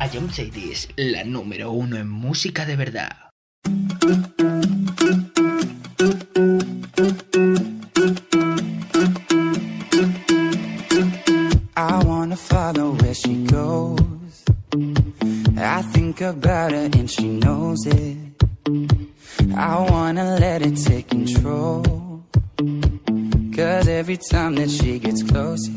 A John Cities, la número uno en música de verdad. I wanna follow where she goes. I think about her and she knows it. I wanna let it take control. Cause every time that she gets close,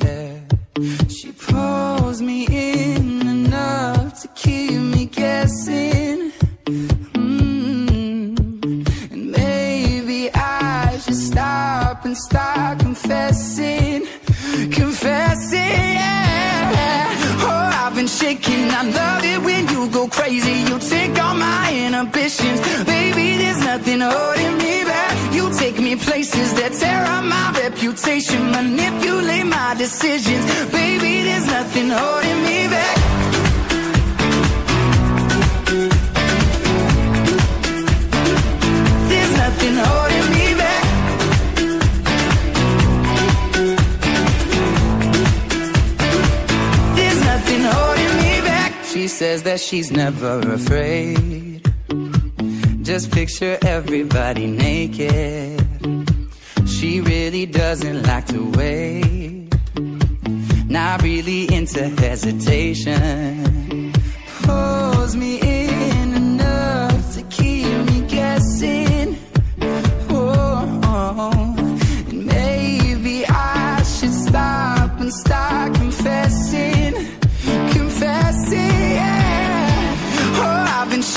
she pulls me in enough to keep me guessing. Mm. And maybe I should stop and start confessing, confessing. Yeah. Oh, I've been shaking. I love it when you go crazy. You take all my inhibitions, baby. There's nothing holding me back. You take me places that tear up my reputation, manipulate my decisions, baby. There's nothing holding me back. There's nothing holding me back. There's nothing holding me back. She says that she's never afraid. Just picture everybody naked. She really doesn't like to wait. Not really into hesitation. Pulls me in enough to keep me guessing. Oh, and maybe I should stop and start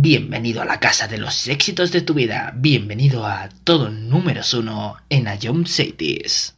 Bienvenido a la casa de los éxitos de tu vida. Bienvenido a todo número uno en Ayom Cities.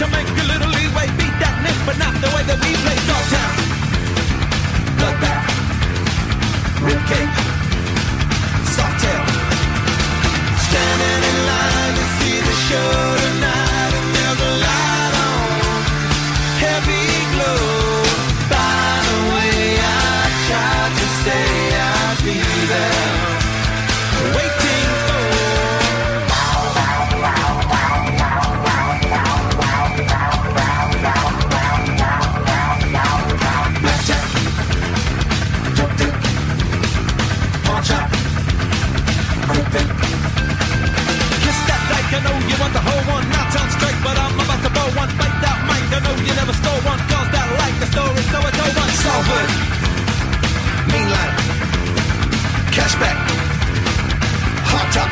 to make a little leeway. Beat that nick, but not the way that we play. Dogtown, bloodbath, ribcage, soft tail. Standing in line to see the show but I'm about to blow one. Bite that mic, I know you never stole one. Girls that like the story, so I told one. Salford, mean line, cashback, hot top.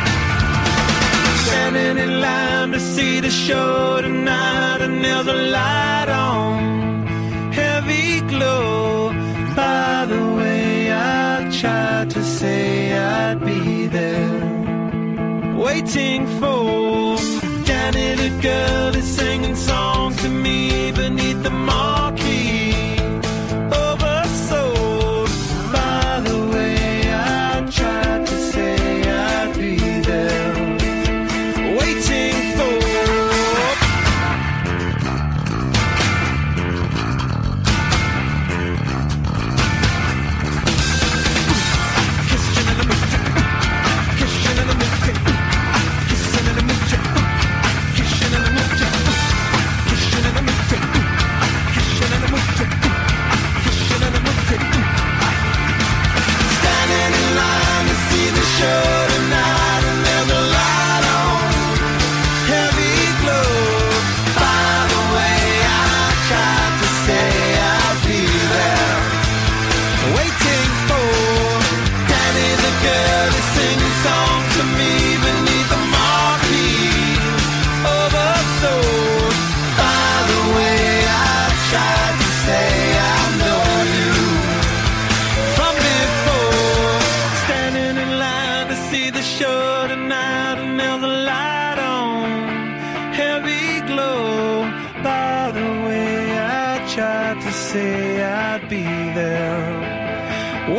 Standing in line to see the show tonight, and there's a light on, heavy glow. By the way, I tried to say I'd be there, waiting for Danny the girl is singing songs to me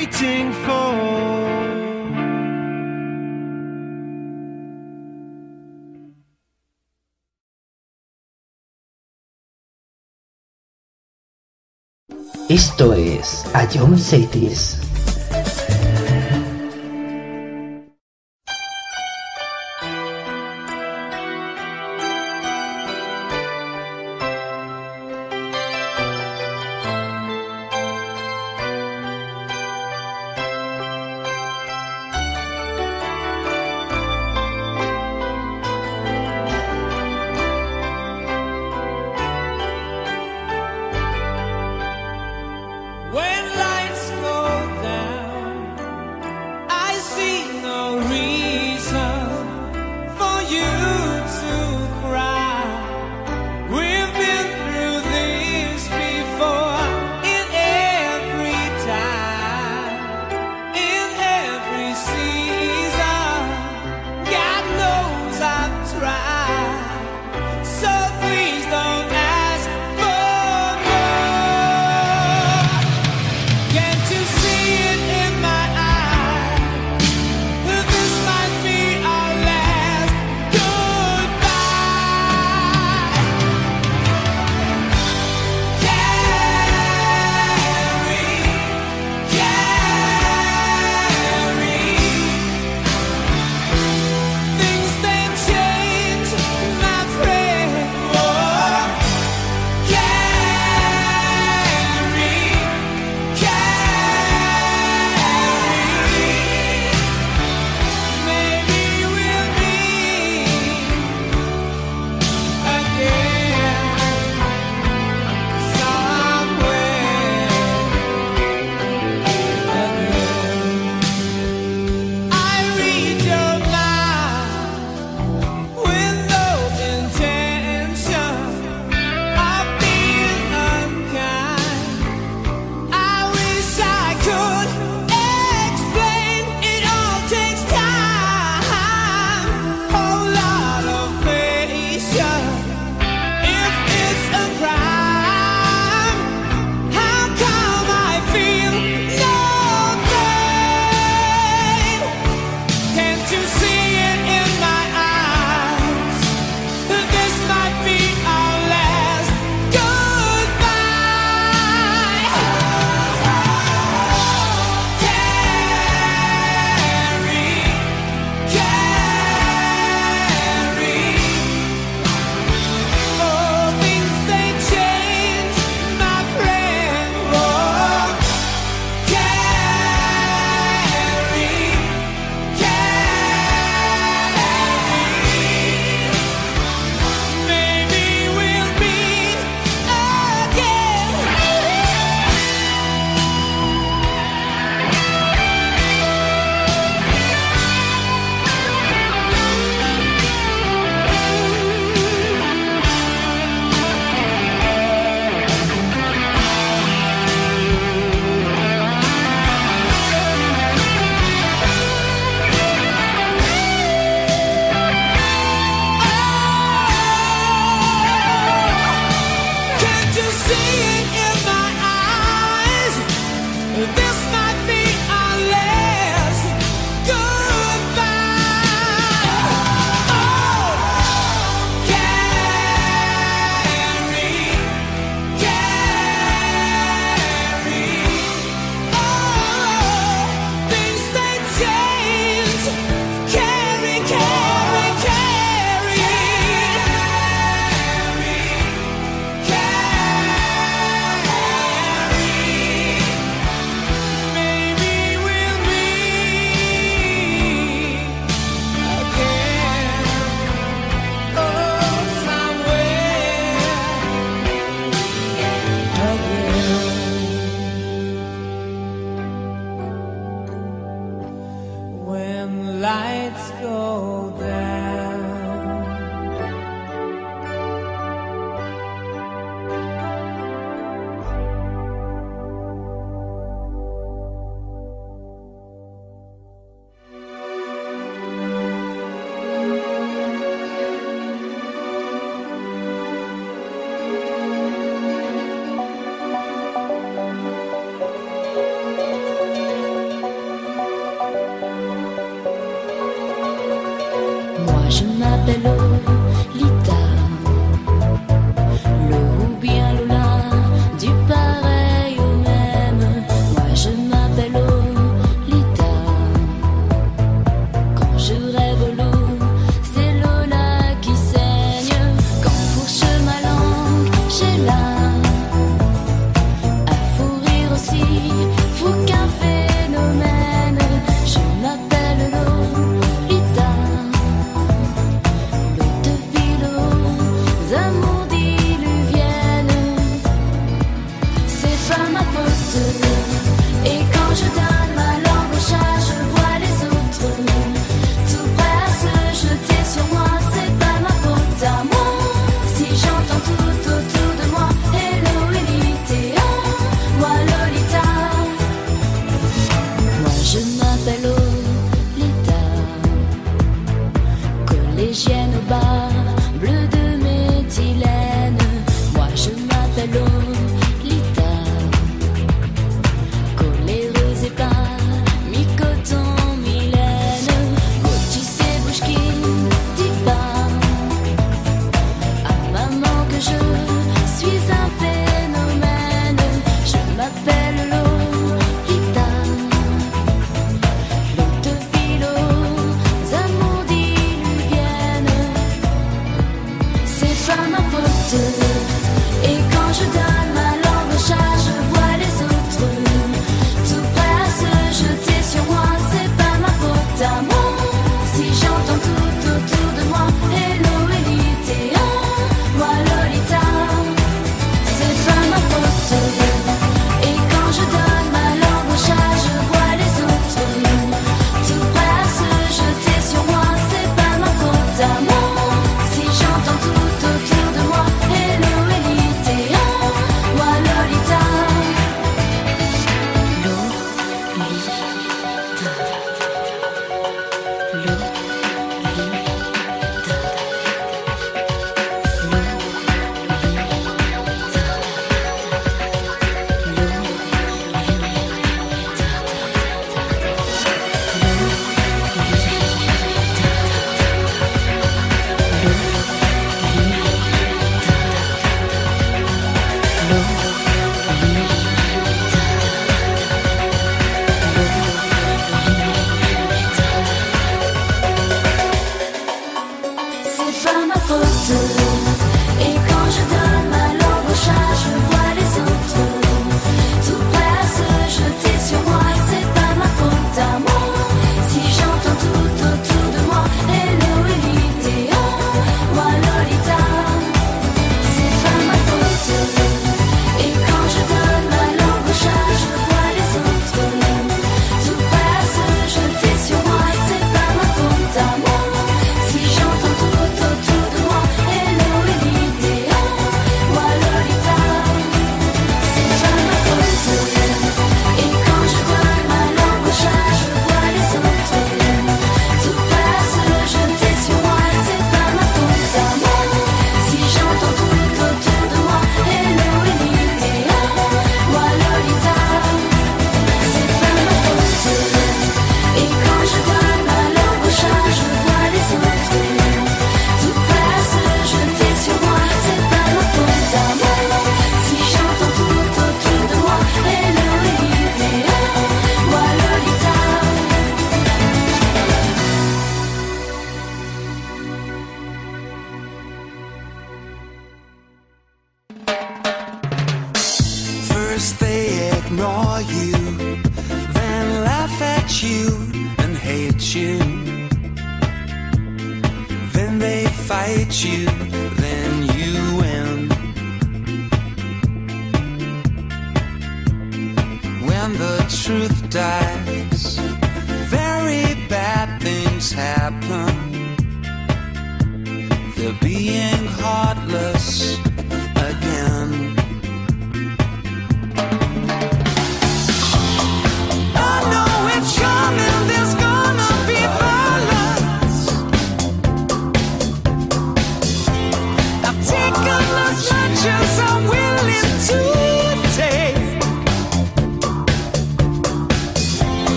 waiting for. Esto es Ion Cities.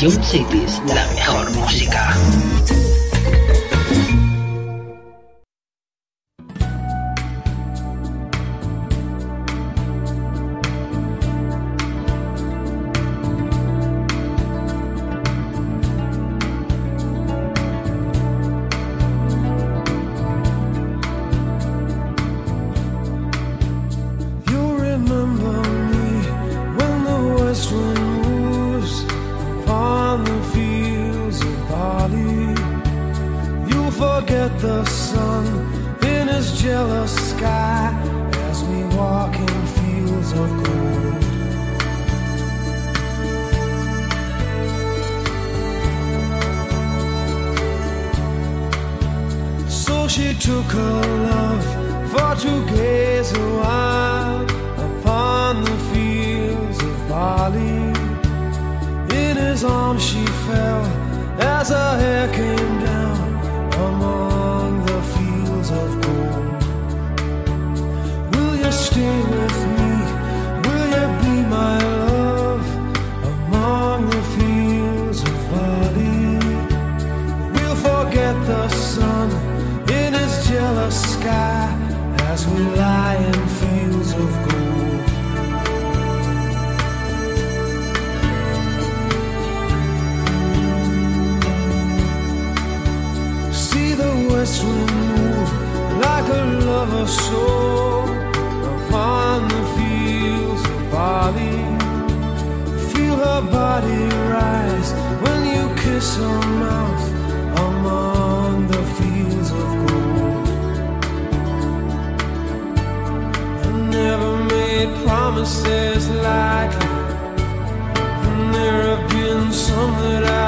Ion Cities, la mejor took her love for to gaze a while upon the fields of barley. In his arms she fell as her hair came down among the fields of gold. Will you stay upon the fields of. Feel her body rise when you kiss her mouth among the fields of gold. I never made promises lightly, and there have been some that I've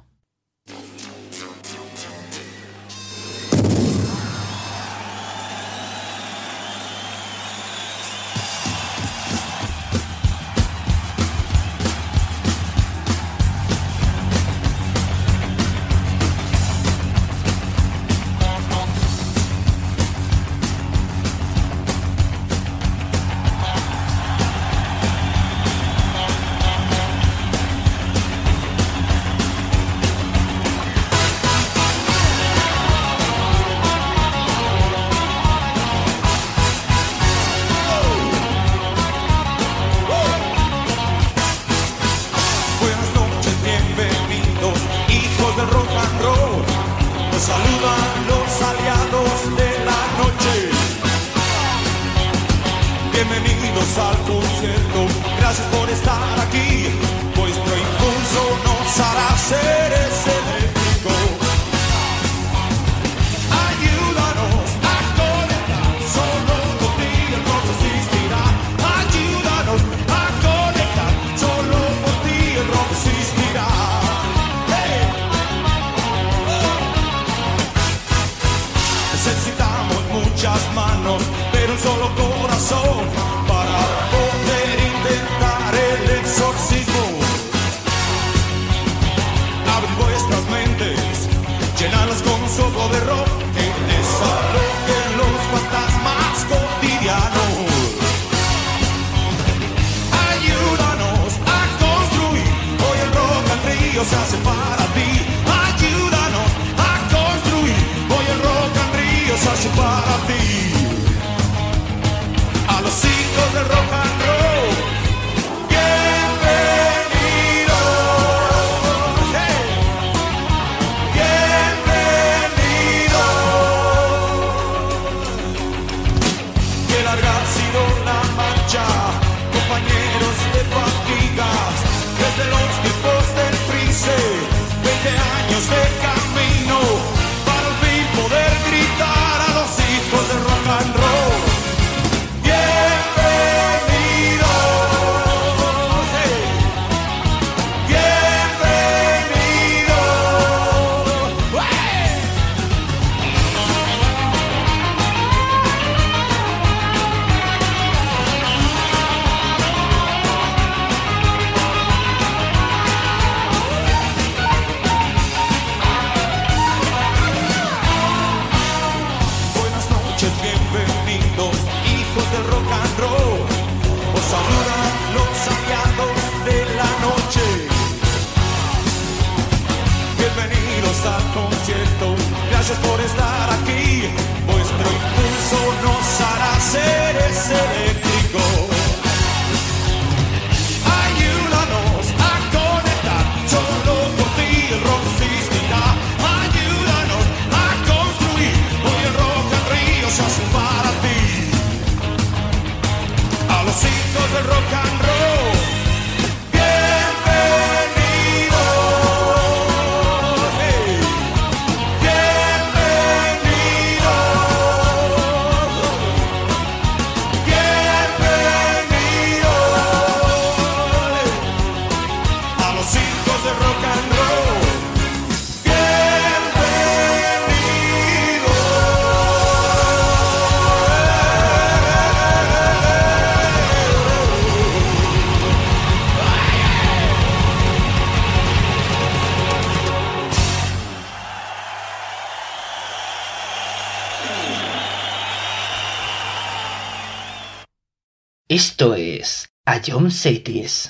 A John Cities.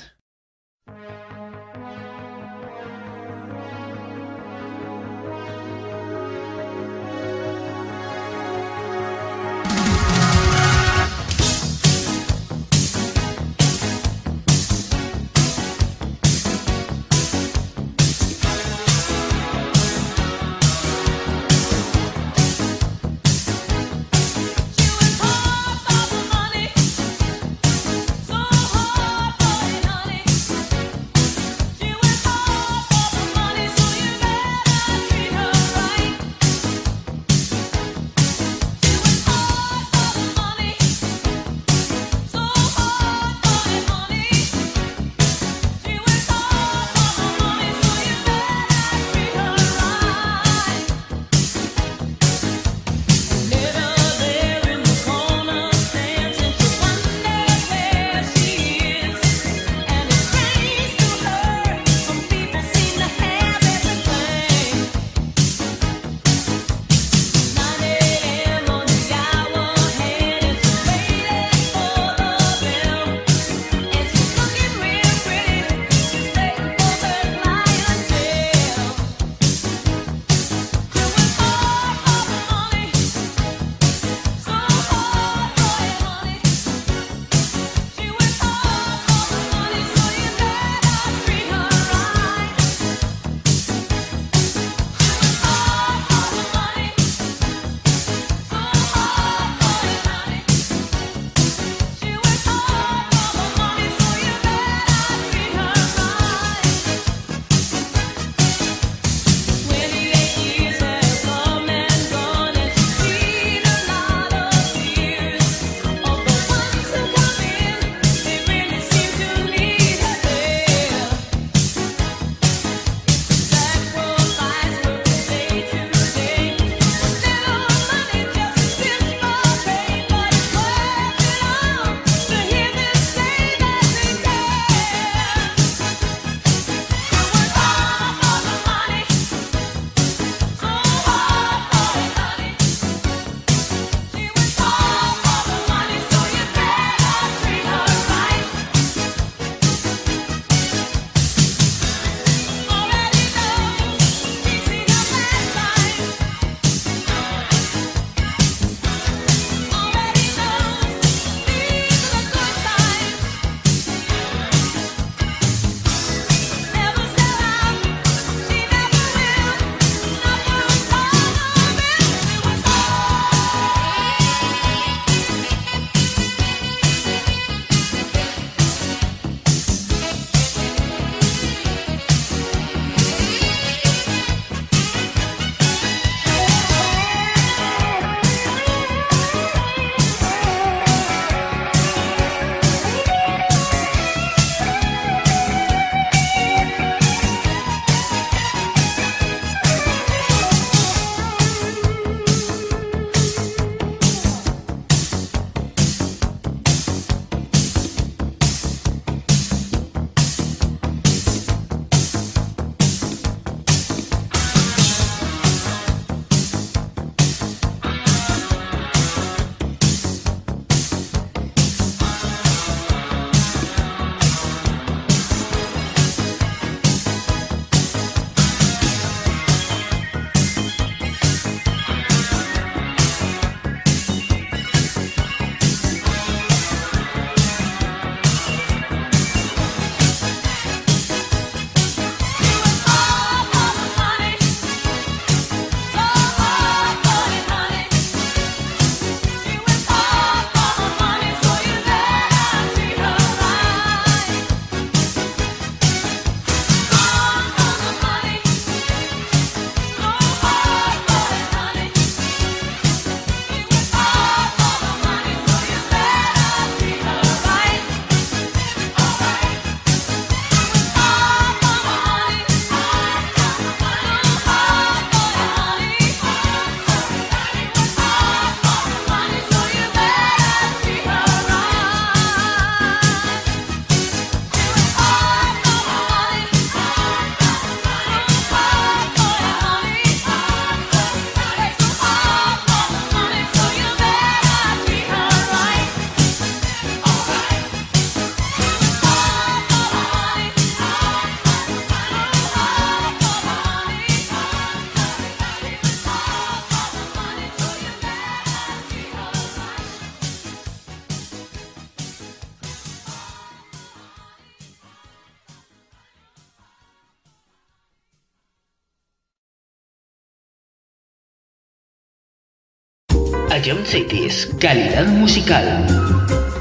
John Cities, calidad musical.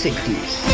60s.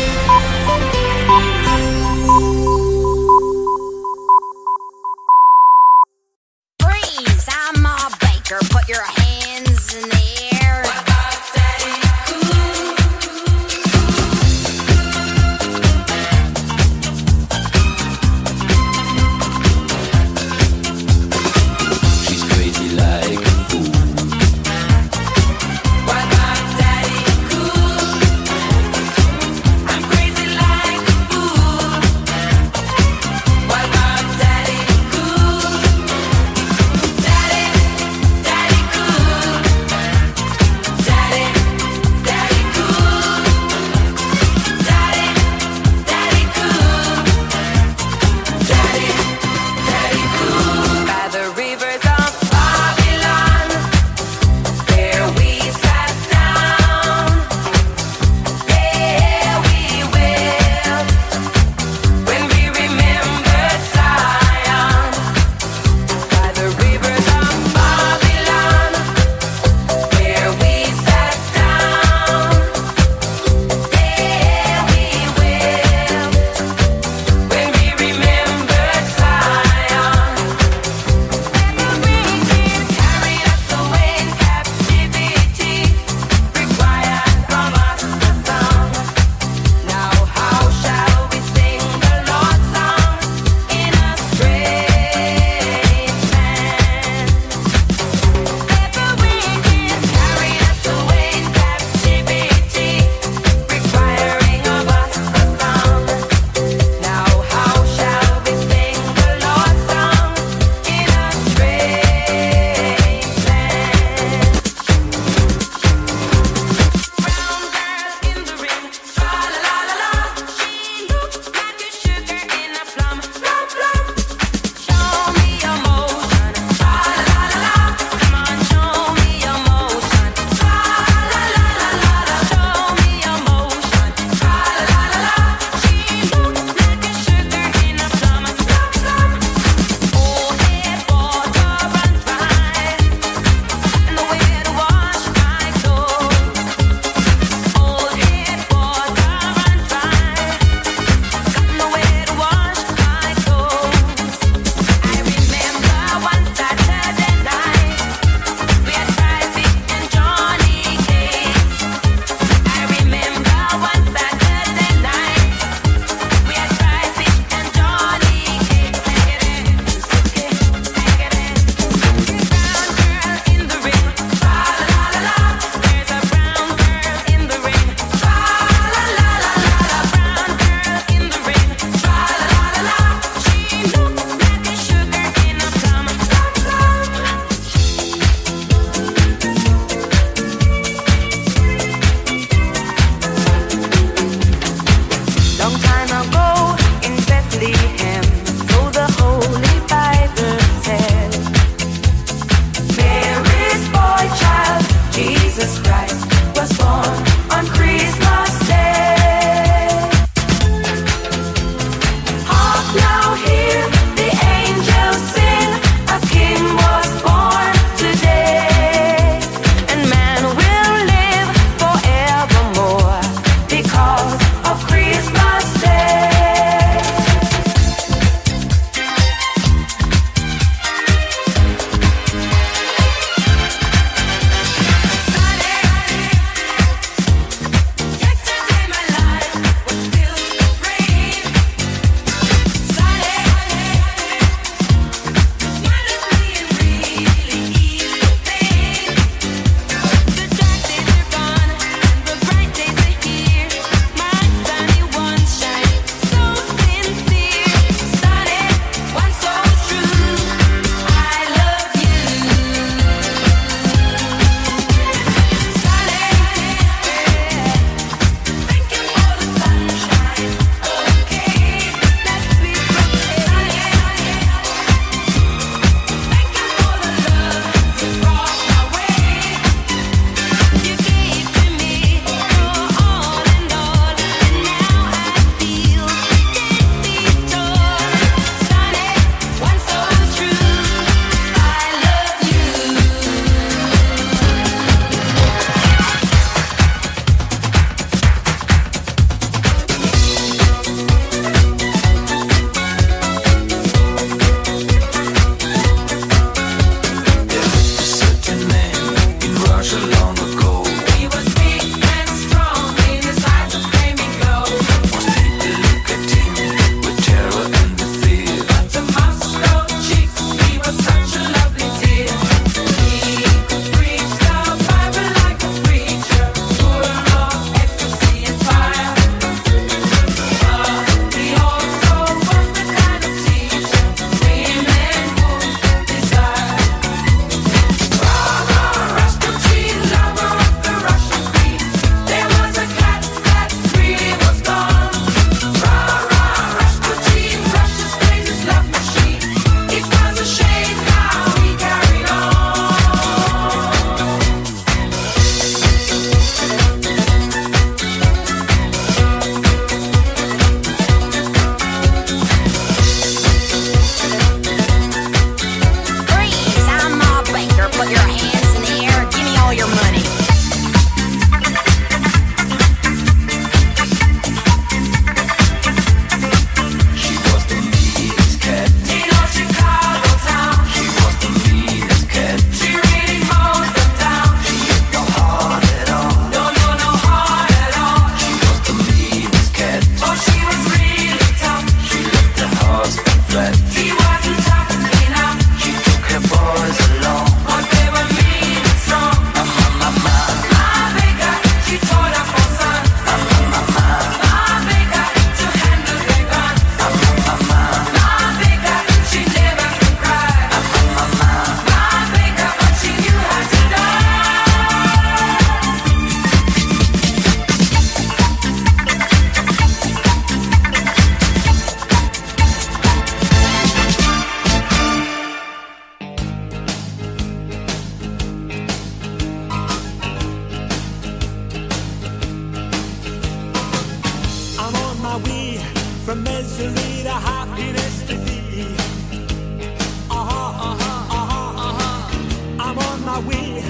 way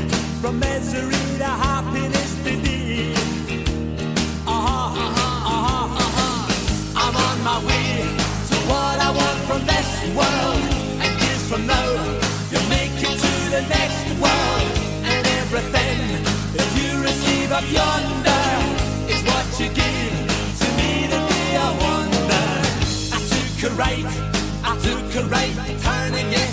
from misery to happiness today. Uh-huh, uh-huh, uh-huh, uh-huh. I'm on my way to what I want from this world. And years from now, you'll make it to the next world. And everything that you receive up yonder is what you give to me today. I wonder. I took a right, I took a right, turning it.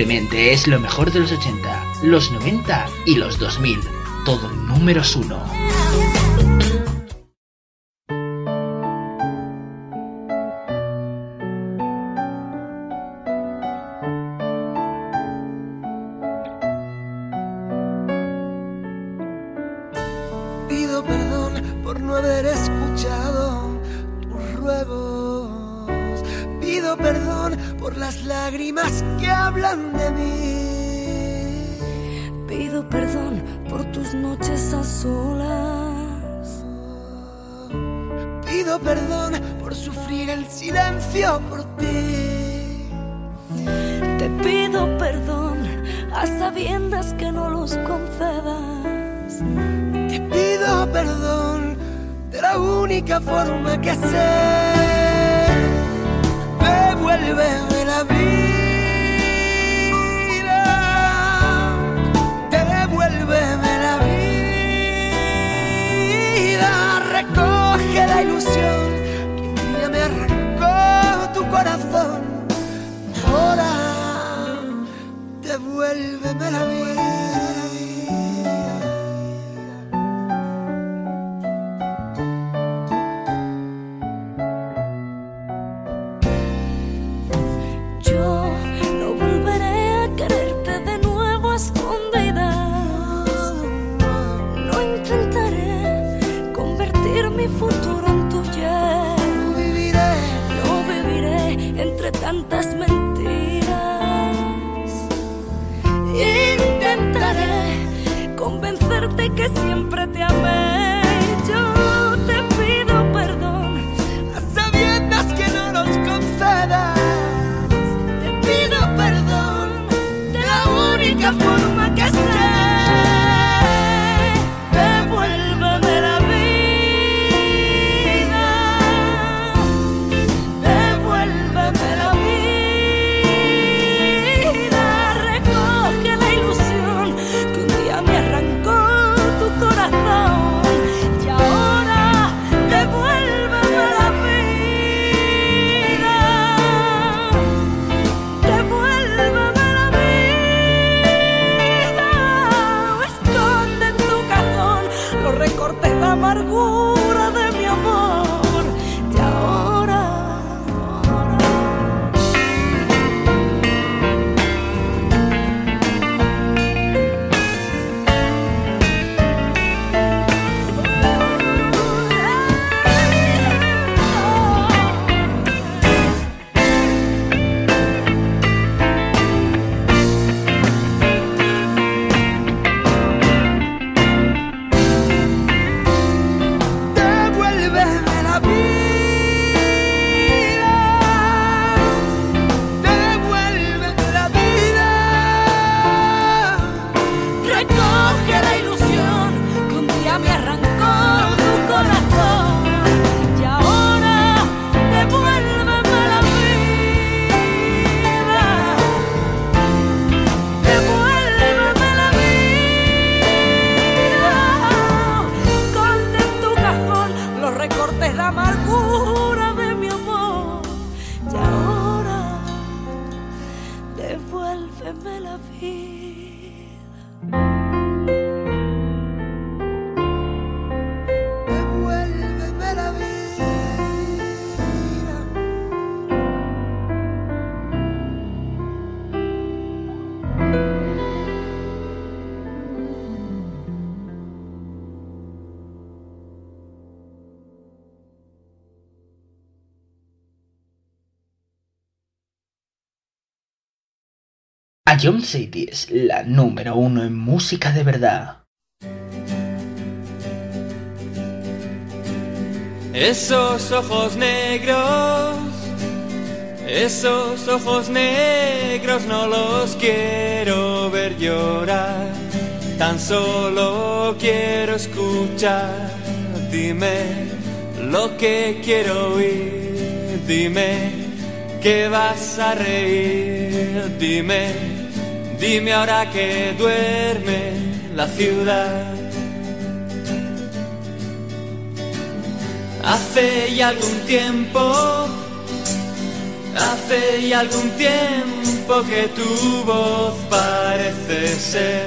Simplemente es lo mejor de los 80, los 90 y los 2000. Todo números uno. Pido perdón por no haber escuchado tus ruegos. Pido perdón por las lágrimas que hablan de mí. Pido perdón por tus noches a solas. Pido perdón por sufrir el silencio por ti. Te pido perdón a sabiendas que no los concedas. Te pido perdón de la única forma que sé. Me vuelve la vida, devuélveme la vida, recoge la ilusión. John City es la número uno en música de verdad. Esos ojos negros, esos ojos negros no los quiero ver llorar, tan solo quiero escuchar, dime lo que quiero oír, dime que vas a reír, dime, dime ahora que duerme la ciudad. Hace ya algún tiempo, hace ya algún tiempo que tu voz parece ser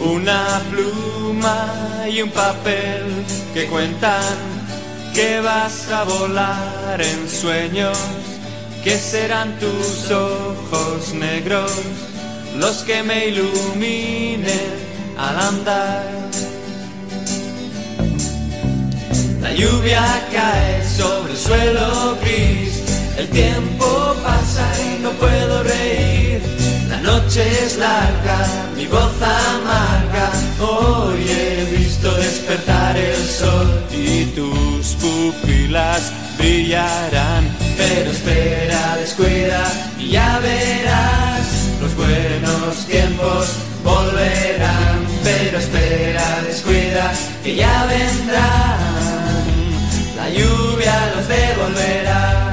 una pluma y un papel que cuentan que vas a volar en sueños, que serán tus ojos negros los que me iluminen al andar. La lluvia cae sobre el suelo gris, el tiempo pasa y no puedo reír. La noche es larga, mi voz amarga. Hoy he visto despertar el sol y tus pupilas brillarán. Pero espera, descuida y ya verás, buenos tiempos volverán. Pero espera, descuida que ya vendrán la lluvia los devolverá.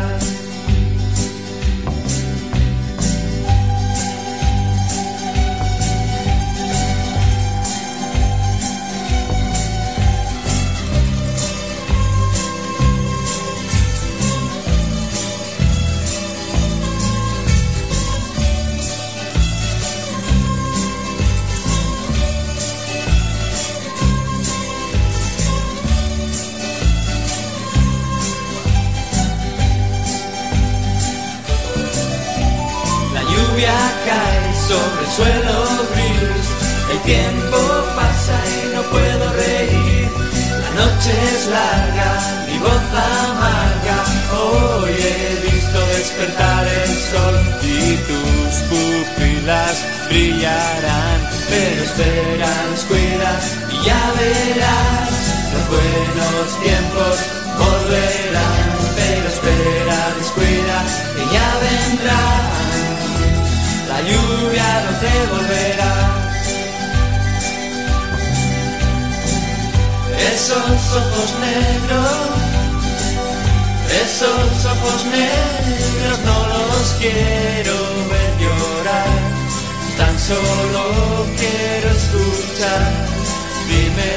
Sobre el suelo gris, el tiempo pasa y no puedo reír. La noche es larga, mi voz amarga, hoy he visto despertar el sol y tus pupilas brillarán. Pero espera, descuida y ya verás, los buenos tiempos volverán. Pero espera, descuida que ya vendrán, la lluvia nos devolverá. Esos ojos negros, esos ojos negros no los quiero ver llorar, tan solo quiero escuchar. Dime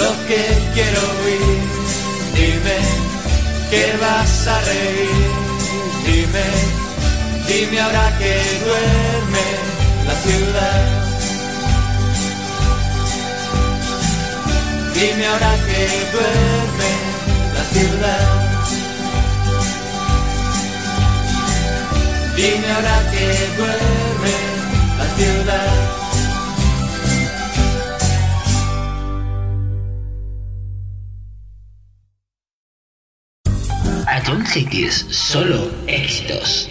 lo que quiero oír, dime que vas a reír, dime, dime ahora que duerme la ciudad. Dime ahora que duerme la ciudad. Dime ahora que duerme la ciudad. A John Cities, solo éxitos.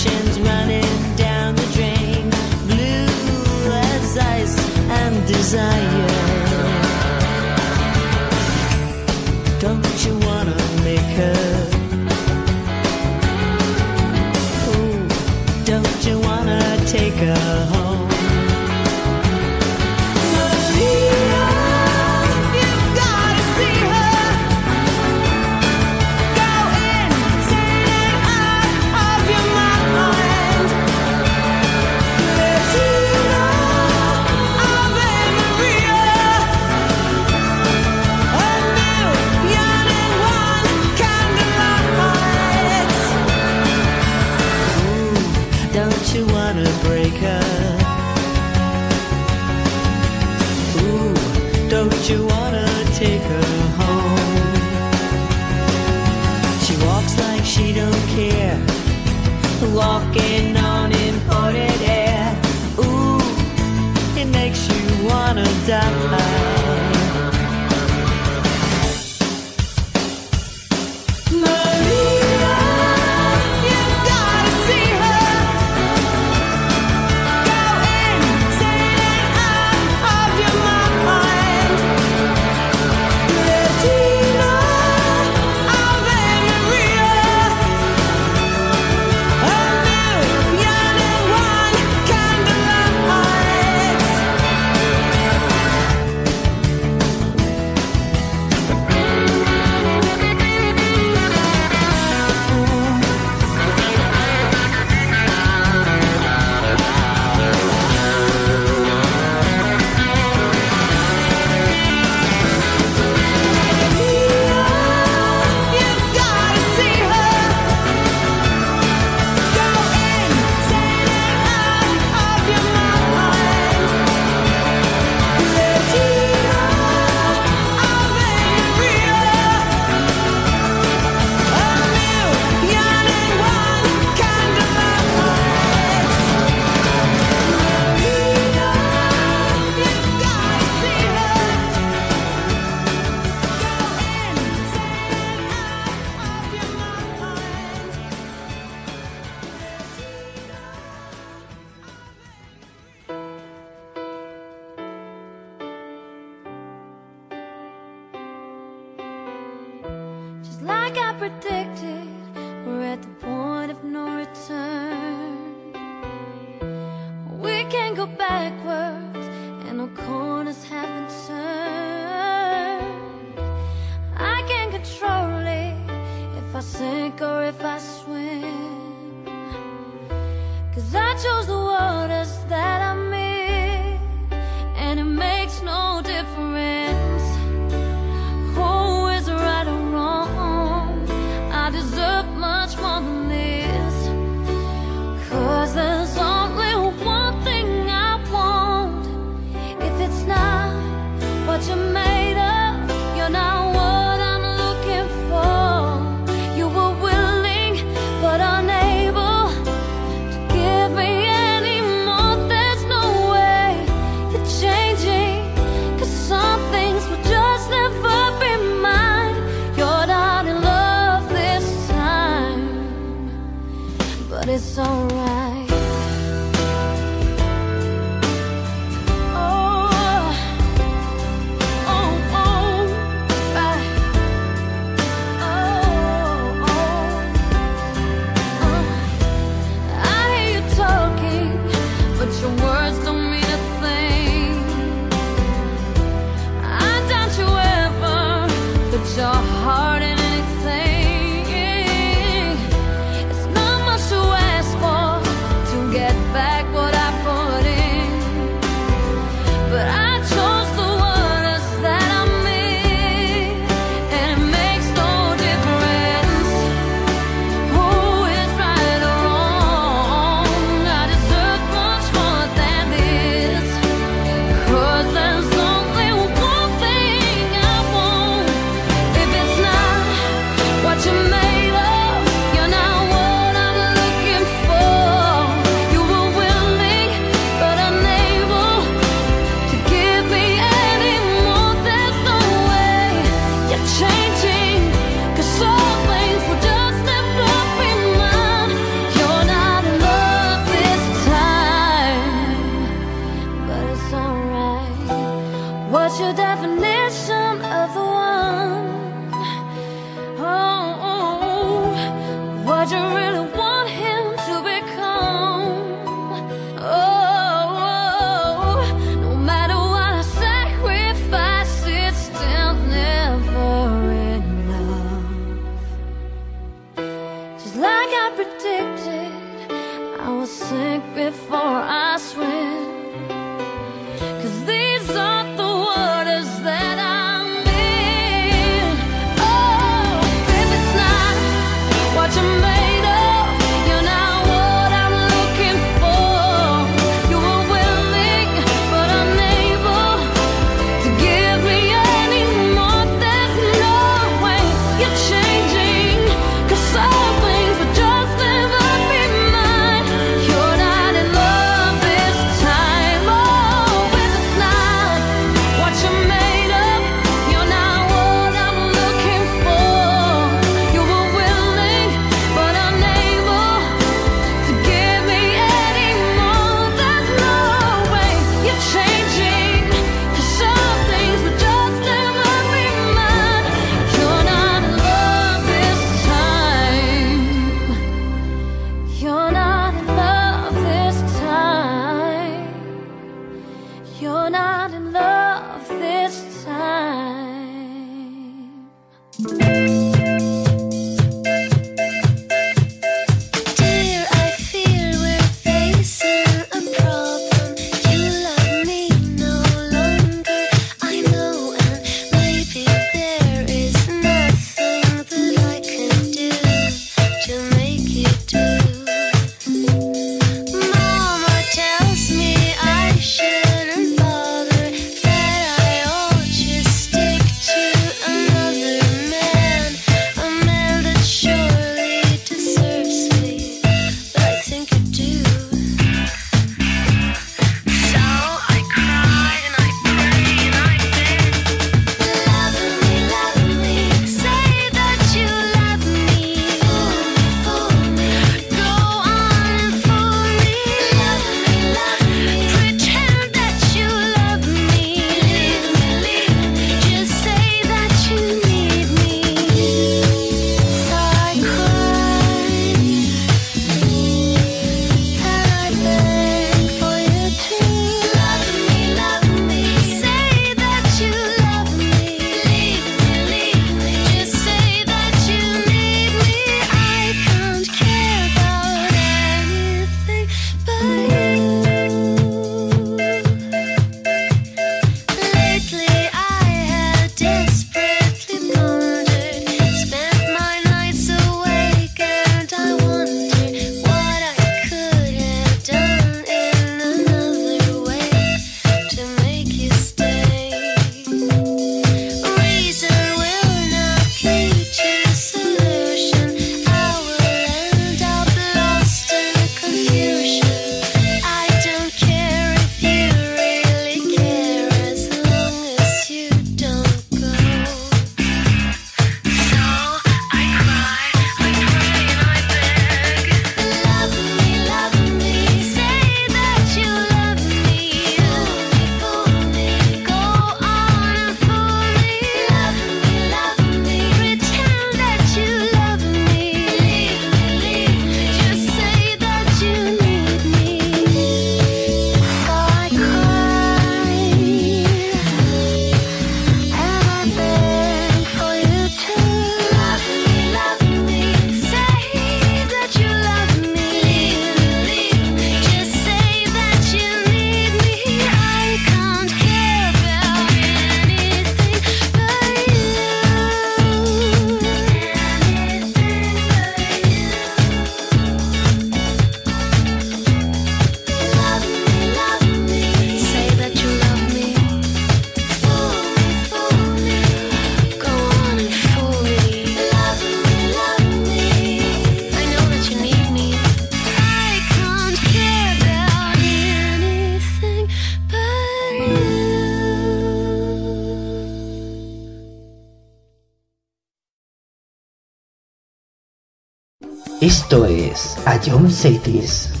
Esto es A John Cities.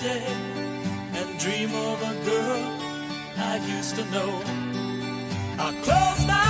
day and dream of a girl I used to know. I close my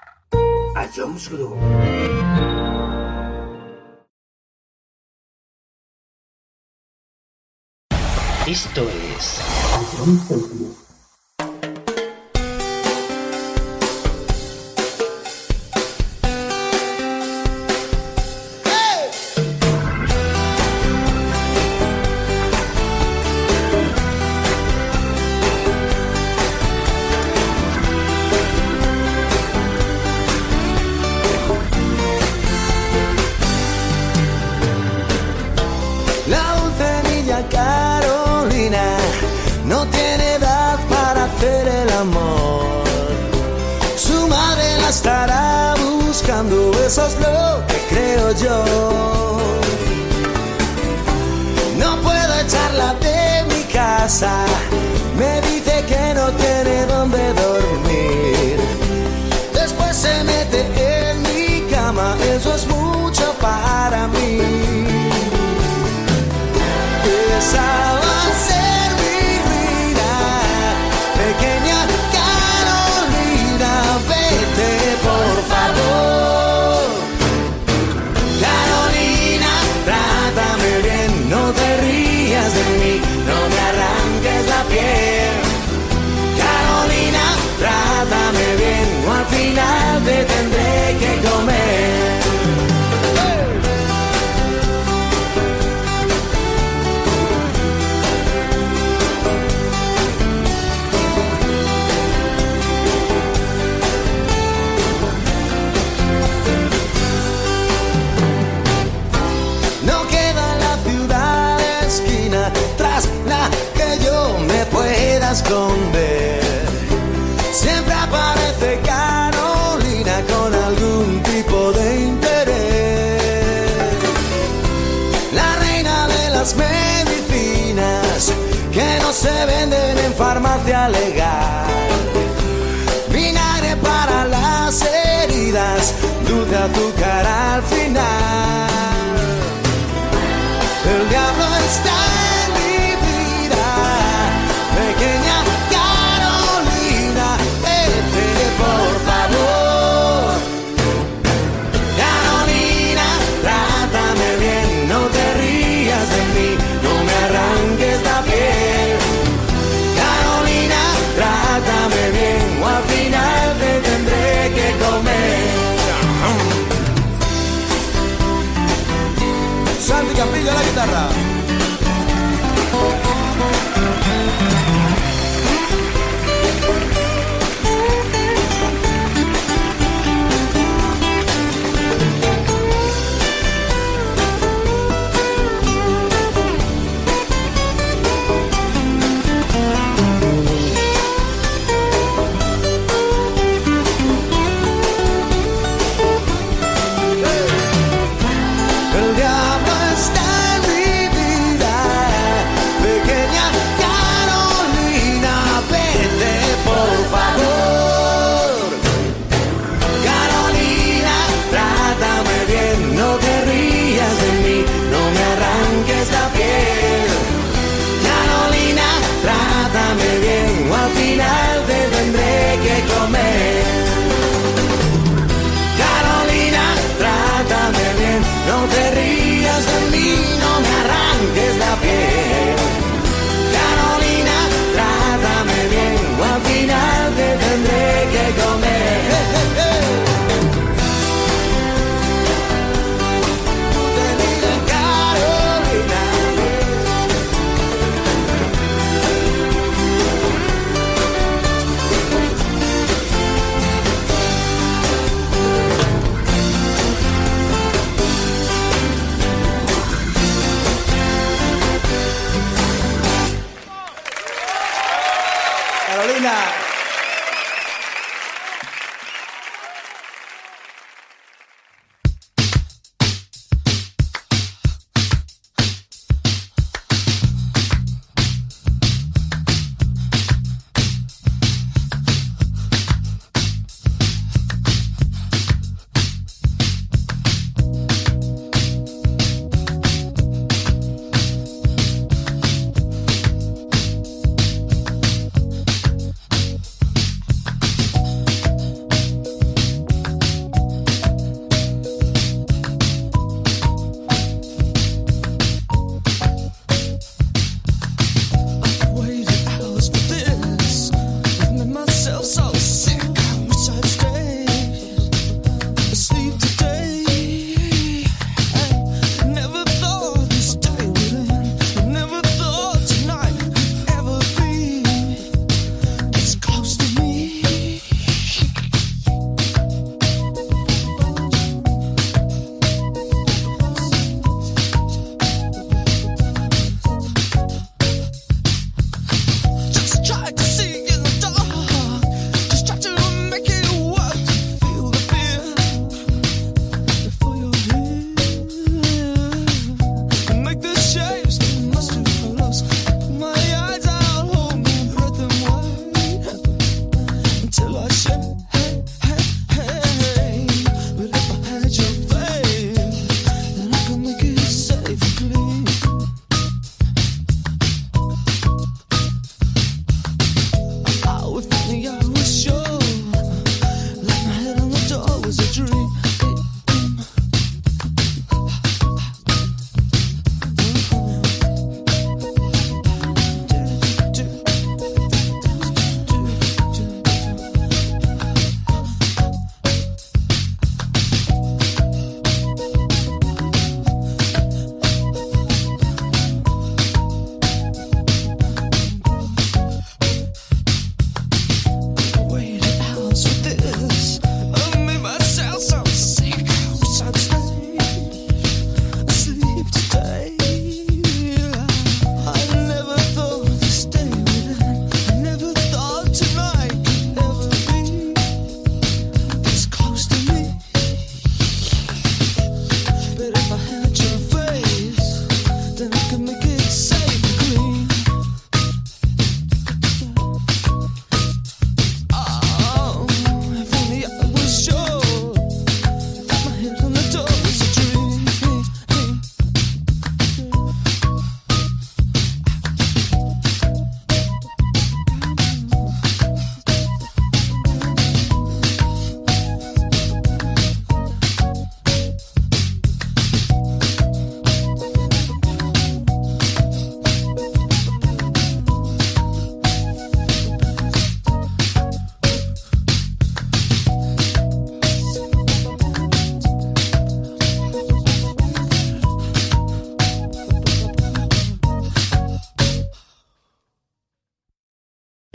A Jones Group. Esto es eso es lo que creo yo. No puedo echarla de mi casa, me dice que no tiene dónde dormir. Después se mete en mi cama, eso es mucho para mí. Siempre aparece Carolina con algún tipo de interés. La reina de las medicinas que no se venden en farmacia legal. Vinagre para las heridas, dulce azúcar al final. Guitarra.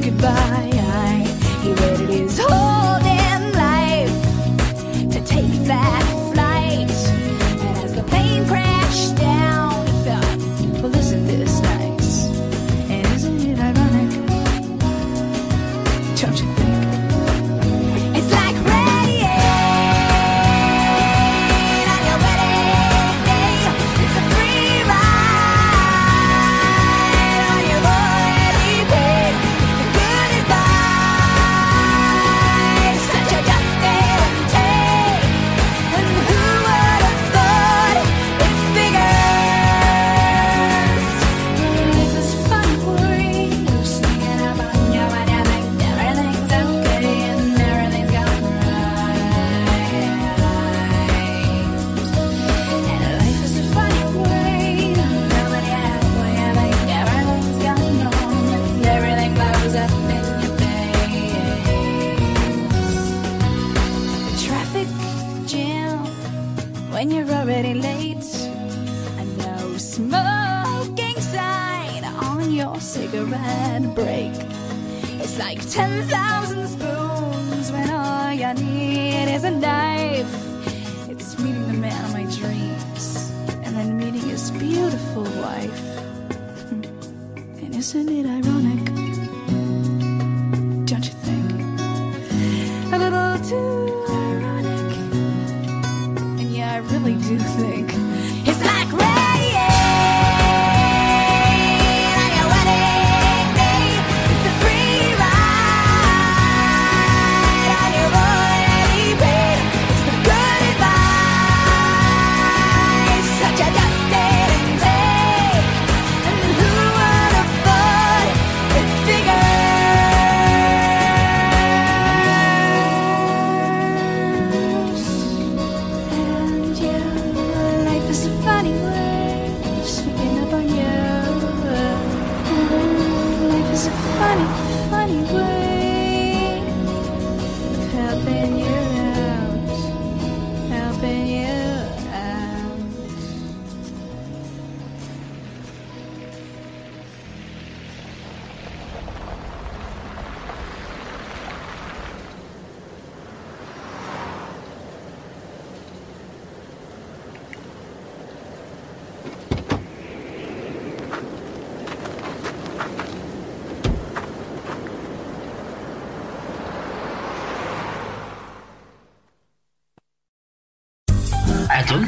goodbye.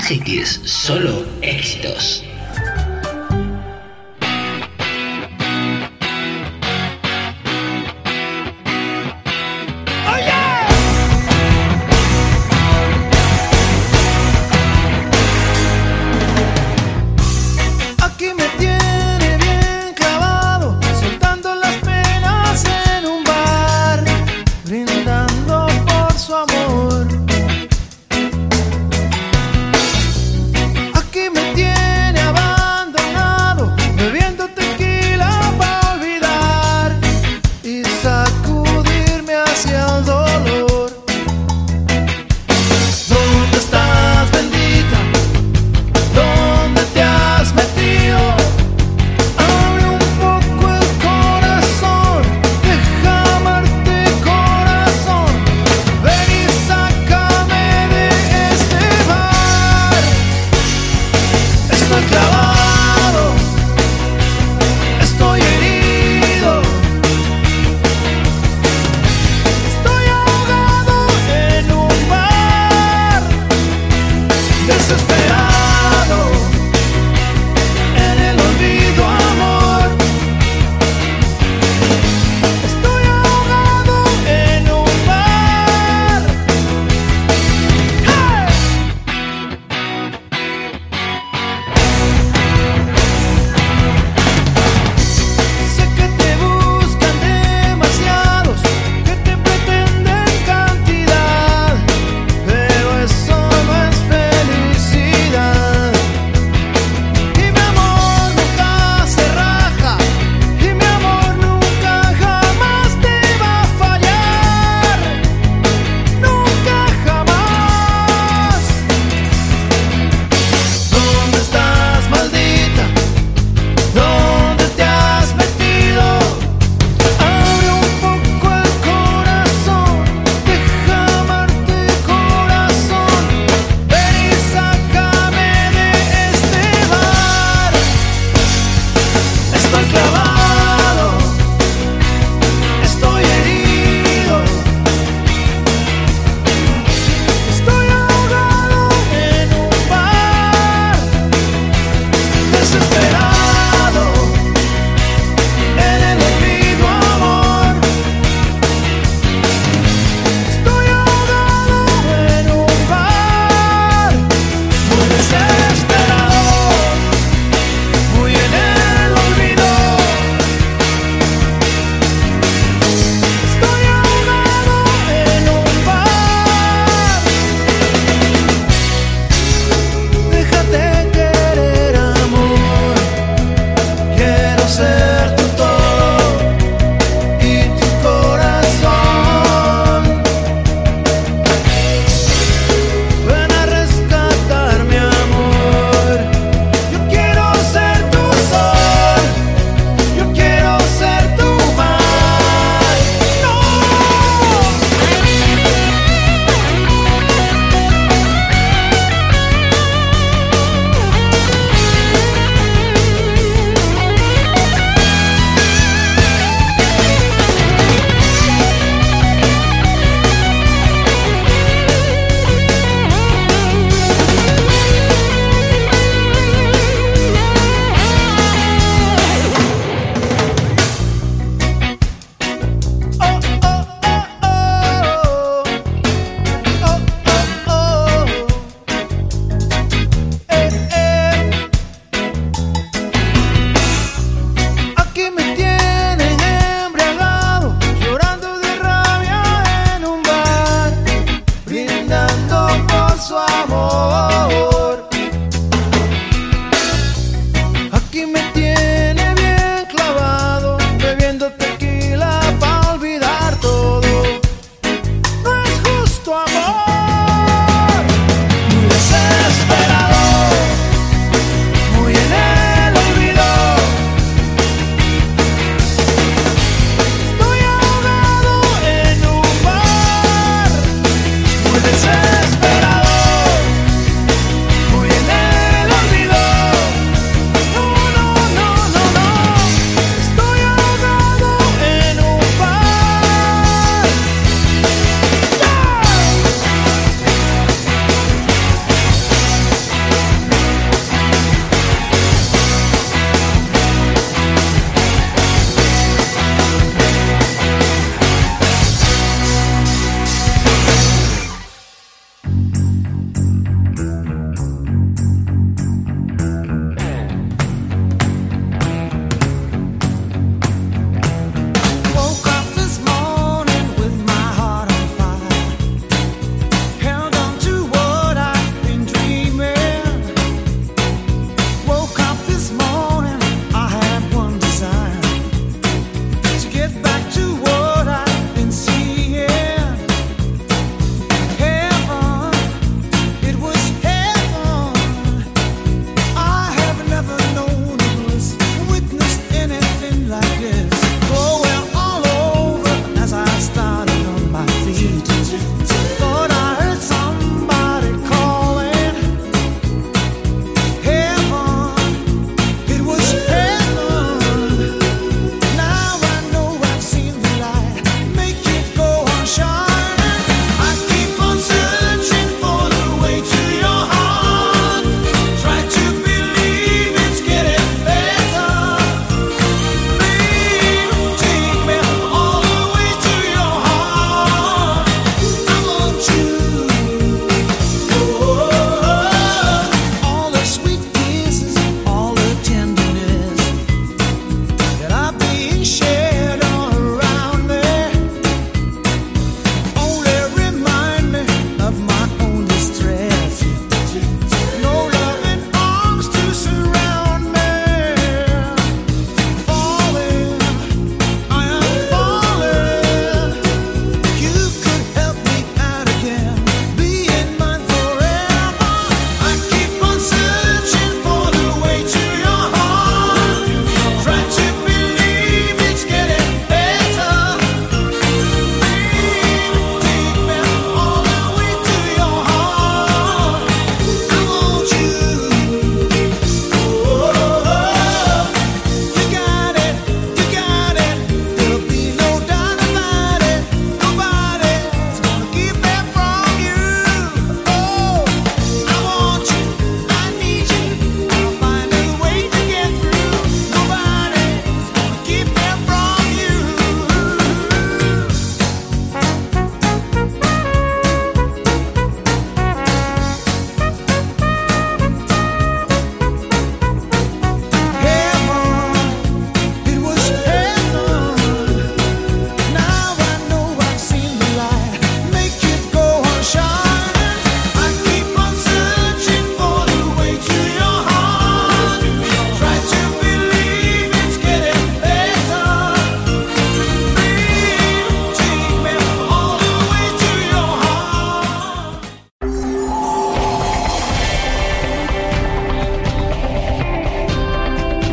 Cities, solo éxitos.